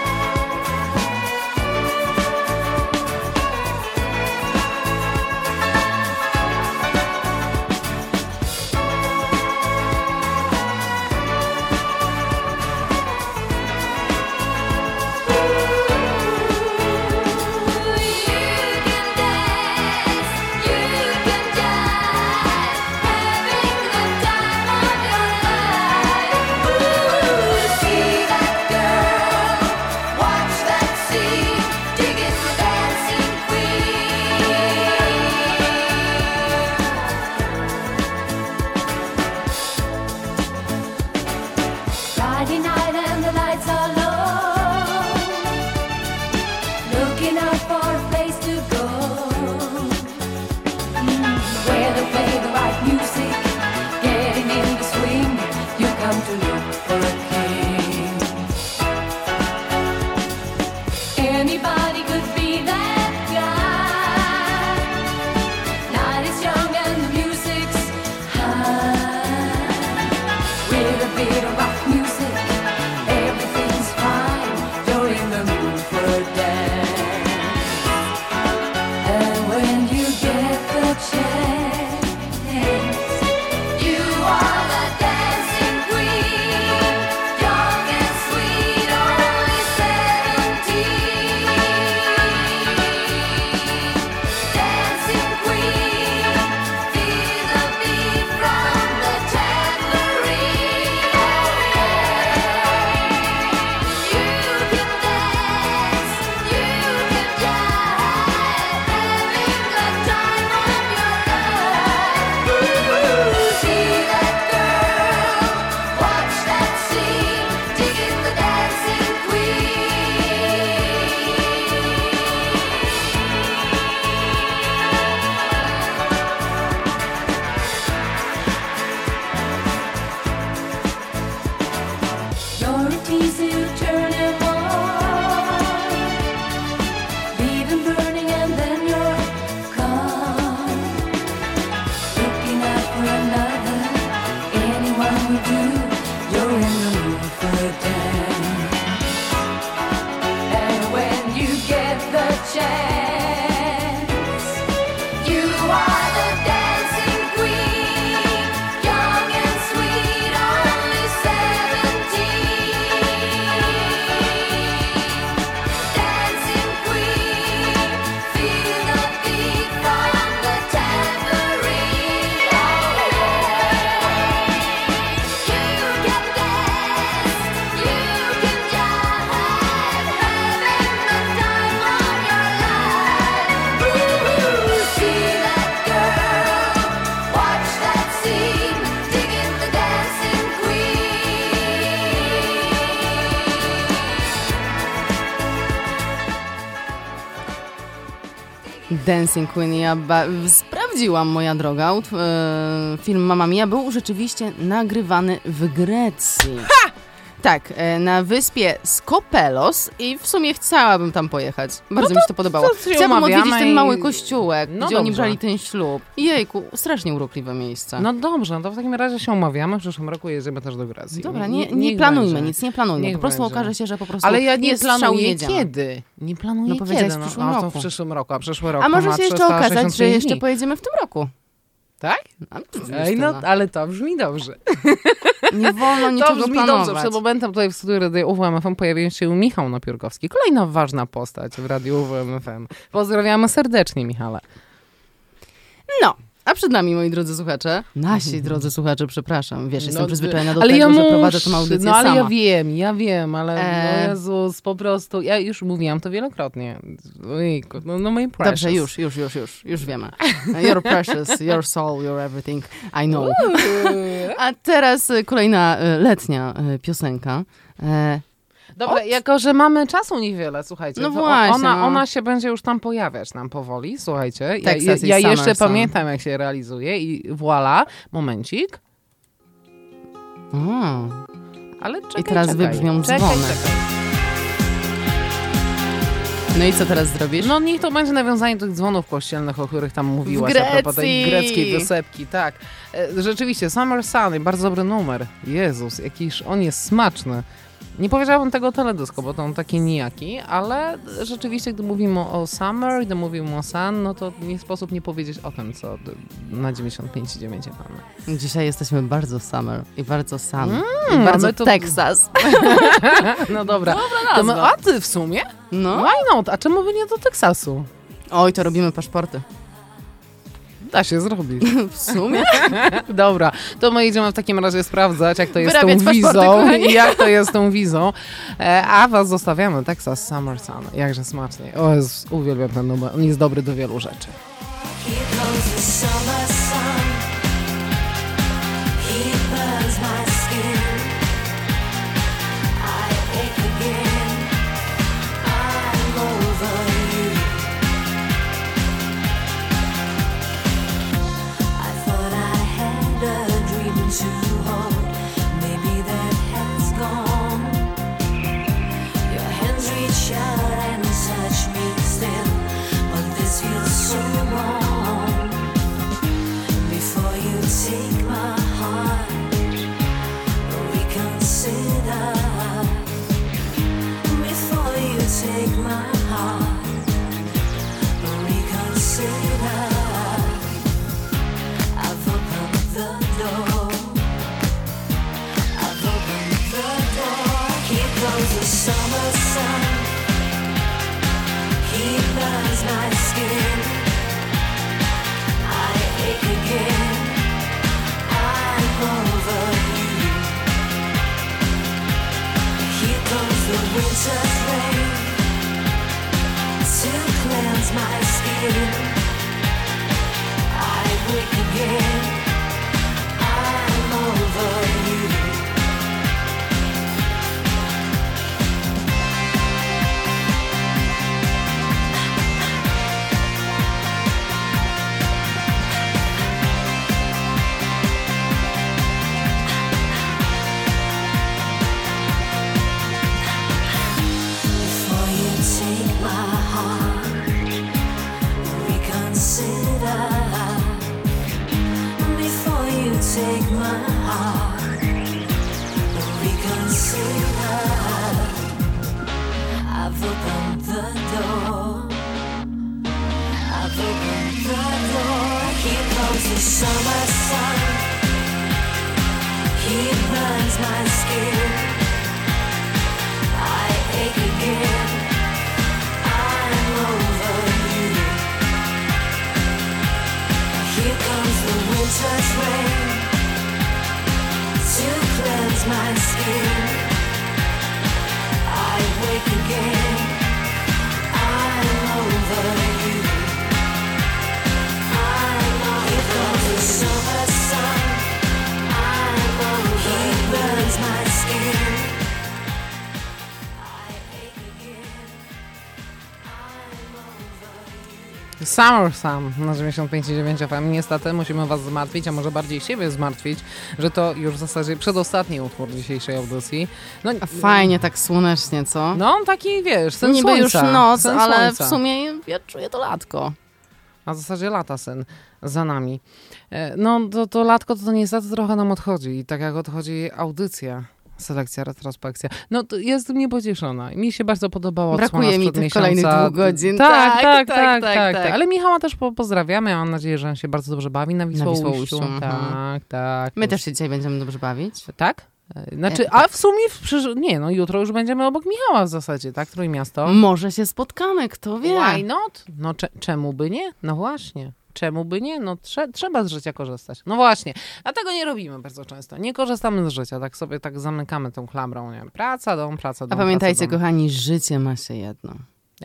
Dancing Queen, ja sprawdziłam, moja droga. E, film Mamma Mia był rzeczywiście nagrywany w Grecji. Tak, e, na wyspie Skopelos i w sumie chciałabym tam pojechać. Bardzo mi się to podobało. No to Chciałabym odwiedzić ten i- mały kościółek, No gdzie oni dobrze. brali ten ślub. Jejku, strasznie urokliwe miejsce. No dobrze, no to w takim razie się umawiamy. W przyszłym roku jedziemy też do Grecji. Dobra, Nie- nie, planujmy będzie. nic, nie planujmy. Niech po prostu będzie. okaże się, że po prostu Ale ja nie planuję jedziemy. kiedy. Nie planuję No kiedy. w przyszłym no, to roku. w przyszłym roku, a przyszły rok A może się jeszcze okazać, że 365 jeszcze pojedziemy w tym roku. Tak? A, Ej, no, Justyna. ale to brzmi dobrze. Nie wolno To niczego brzmi planować. dobrze. Przed momentem tutaj w studiu Radio UWMFM pojawił się Michał Napiórkowski. Kolejna ważna postać w Radiu UWMFM. Pozdrawiamy serdecznie, Michale. No, a przed nami, moi drodzy słuchacze, nasi drodzy słuchacze, przepraszam, wiesz, jestem No, przyzwyczajona do ale tego, ja że prowadzę tę audycję No ale sama. ja wiem, ja wiem, ale E. no Jezus, po prostu, ja już mówiłam to wielokrotnie. Ojejku, no, no my precious. Dobrze, już, już, już, już, już wiemy. You're precious, your soul, you're everything, I know. A teraz kolejna y, letnia y, piosenka. Dobra, jako że mamy czasu niewiele, słuchajcie, No właśnie, ona, no. ona się będzie już tam pojawiać nam powoli, słuchajcie. Ja, ja, Texas ja Summer jeszcze pamiętam, jak się realizuje i voilà, momencik, o, ale czekaj, I teraz czekaj. wybrzmią czekaj, dzwony. Czekaj. no i co teraz zrobisz? No niech to będzie nawiązanie do tych dzwonów kościelnych, o których tam mówiłaś, a propos tej greckiej wysepki, tak. E, Rzeczywiście, Summer Sun, bardzo dobry numer. Jezus, jakiś on jest smaczny. Nie powiedziałabym tego o teledysku, bo to on taki nijaki, ale rzeczywiście, gdy mówimy o Summer, gdy mówimy o Sun, no to nie sposób nie powiedzieć o tym, co na 95,9 mamy. Dzisiaj jesteśmy bardzo summer i bardzo sun Mm, i bardzo to- Texas. No dobra, to my, a ty w sumie? No. Why not? A czemu by nie do Teksasu? Oj, to robimy paszporty. Da się zrobić. W sumie? Dobra, to my idziemy w takim razie sprawdzać, jak to jest tą Wyrabiać paszporty, wizą jak to jest z tą wizą. E, a was zostawiamy Texas Summer Sun. Jakże smacznie. O, Jezus, uwielbiam ten numer. On jest dobry do wielu rzeczy. Here comes the summer sun. My skin. I wake again. You. Summer Sam na 95,9 FM. Niestety musimy was zmartwić, a może bardziej siebie zmartwić, że to już w zasadzie przedostatni utwór dzisiejszej audycji. No, fajnie tak słonecznie, co? no taki wiesz, sen Niby słońca. już noc, ale słońca. w sumie ja czuję to latko. A w zasadzie lata sen za nami. E, No to, to latko to niestety trochę nam odchodzi i tak jak odchodzi audycja. Selekcja, retrospekcja. No to jestem niepocieszona. Mi się bardzo podobała Brakuje mi tych kolejnych dwóch godzin. Tak, Tak, tak, tak, tak, tak, tak, tak. tak. Ale Michała też po pozdrawiamy. Mam nadzieję, że on się bardzo dobrze bawi na Wisłoujściu. Mhm. Tak, tak. My też się dzisiaj będziemy dobrze bawić. Tak? E, Znaczy, E, a w sumie w przysz... Nie, no jutro już będziemy obok Michała w zasadzie, tak? Trójmiasto. Może się spotkamy, kto wie. Why not? No cze- czemu by nie? No właśnie. Czemu by nie? No trze- trzeba z życia korzystać. No właśnie. A tego nie robimy bardzo często. Nie korzystamy z życia. Tak sobie tak zamykamy tą klamrą. Nie wiem, praca, dom, praca, dom, A pamiętajcie, praca, dom. kochani, życie ma się jedno.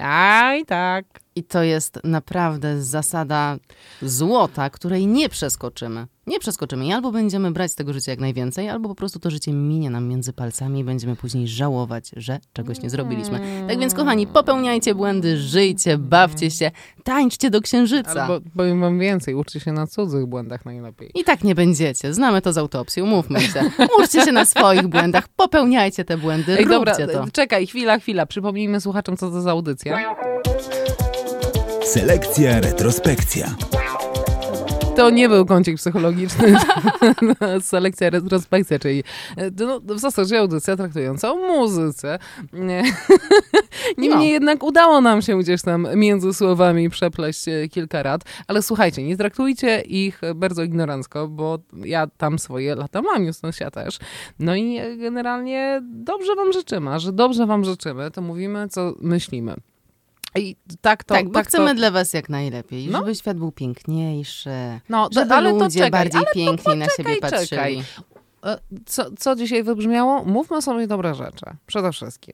Aj, tak. I to jest naprawdę zasada złota, której nie przeskoczymy. Nie przeskoczymy i albo będziemy brać z tego życia jak najwięcej, albo po prostu to życie minie nam między palcami i będziemy później żałować, że czegoś nie zrobiliśmy. Tak więc, kochani, popełniajcie błędy, żyjcie, bawcie się, tańczcie do księżyca. Albo powiem wam więcej, uczcie się na cudzych błędach najlepiej. I tak nie będziecie. Znamy to z autopsji, umówmy się. Uczcie się na swoich błędach, popełniajcie te błędy, Ej, róbcie dobra, to. czekaj, chwila, chwila. Przypomnijmy słuchaczom, co to za audycja. Selekcja, retrospekcja. To nie był kącik psychologiczny, selekcja, retrospekcja, czyli e, no, w zasadzie audycja traktująca o muzyce. Nie. Niemniej No. jednak udało nam się gdzieś tam między słowami przepleść e, kilka rad, ale słuchajcie, nie traktujcie ich bardzo ignorancko, bo ja tam swoje lata mam, Justysia też. No i e, generalnie dobrze wam życzymy, a że dobrze wam życzymy, to mówimy, co myślimy. I tak to... tak, bo tak chcemy to, dla was jak najlepiej, No. żeby świat był piękniejszy, no, żeby ale ludzie czekaj, bardziej ale na siebie patrzyli. czekaj. E, Co, co dzisiaj wybrzmiało? Mówmy sobie dobre rzeczy. Przede wszystkim.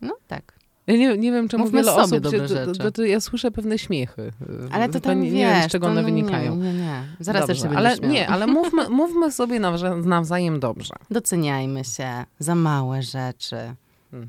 No tak. Ja nie, nie wiem, czemu Mówmy wiele sobie osób... dobre Się, to, rzeczy. to, ja słyszę pewne śmiechy. Ale to tam nie, wiesz, nie wiem, z czego to one no wynikają. Nie, nie, nie. Zaraz Dobrze, też się ale nie, ale mówmy, mówmy sobie nawza- nawzajem dobrze. Doceniajmy się za małe rzeczy.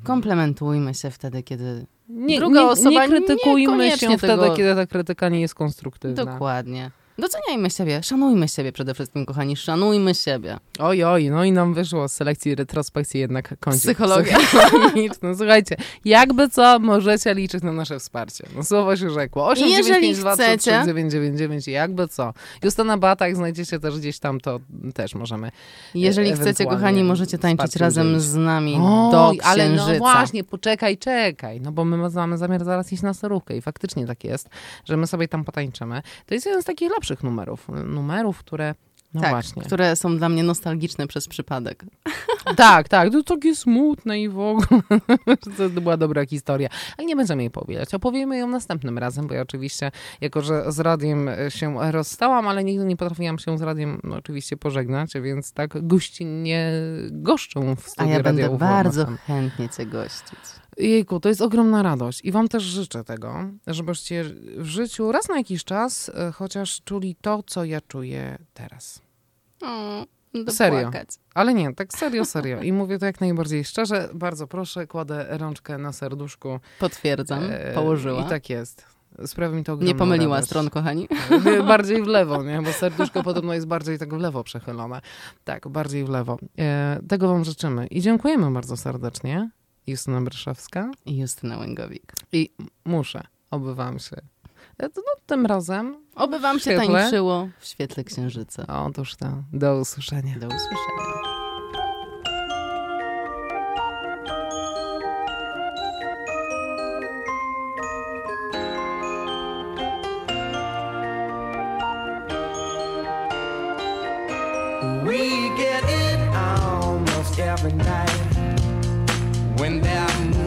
Komplementujmy się wtedy, kiedy... Nie, Druga nie, osoba nie krytykujmy się wtedy, tego- kiedy ta krytyka nie jest konstruktywna. Dokładnie. Doceniajmy siebie, szanujmy siebie przede wszystkim, kochani, szanujmy siebie. Oj, oj, no i nam wyszło z selekcji retrospekcji jednak kącik Psychologia. psychologiczny. Słuchajcie, jakby co, możecie liczyć na nasze wsparcie. No słowo się rzekło. I jeżeli 895 chcecie- 999 jakby co. Justyna Batak znajdziecie też gdzieś tam, to też możemy. Jeżeli E- chcecie, ewentualnie kochani, możecie tańczyć razem udzielić. z nami do Oj, ale księżyca. no właśnie, poczekaj, czekaj, no bo my mamy zamiar zaraz iść na starówkę i faktycznie tak jest, że my sobie tam potańczymy. To jest jeden z takich lepszych numerów, numerów, które No tak, właśnie. które są dla mnie nostalgiczne przez przypadek. Tak, tak, to takie smutne i w ogóle. to była dobra historia. Ale nie będziemy jej powielać. Opowiemy ją następnym razem, bo ja oczywiście, jako że z radiem się rozstałam, ale nigdy nie potrafiłam się z radiem no, oczywiście pożegnać, więc tak gościnnie goszczą w A studiu ja będę bardzo chętnie cię gościć. Jejku, to jest ogromna radość i wam też życzę tego, żebyście w życiu raz na jakiś czas e, chociaż czuli to, co ja czuję teraz. O, będę Serio. płakać. Ale nie, tak serio, serio. I mówię to jak najbardziej szczerze. Bardzo proszę, kładę rączkę na serduszku. Potwierdzam, E, położyła. I tak jest. Sprawi mi to ogromną nie pomyliła radość. stron, kochani. E, Bardziej w lewo, nie? Bo serduszko podobno jest bardziej tak w lewo przechylone. Tak, bardziej w lewo. Tego wam życzymy. I dziękujemy bardzo serdecznie. Justyna Bryszewska. I Justyna Łęgowik. I muszę, obywam się. No, tym razem. Oby wam się tańczyło w świetle księżyca. Otóż to. Do usłyszenia. Do usłyszenia. We get it almost every night. when there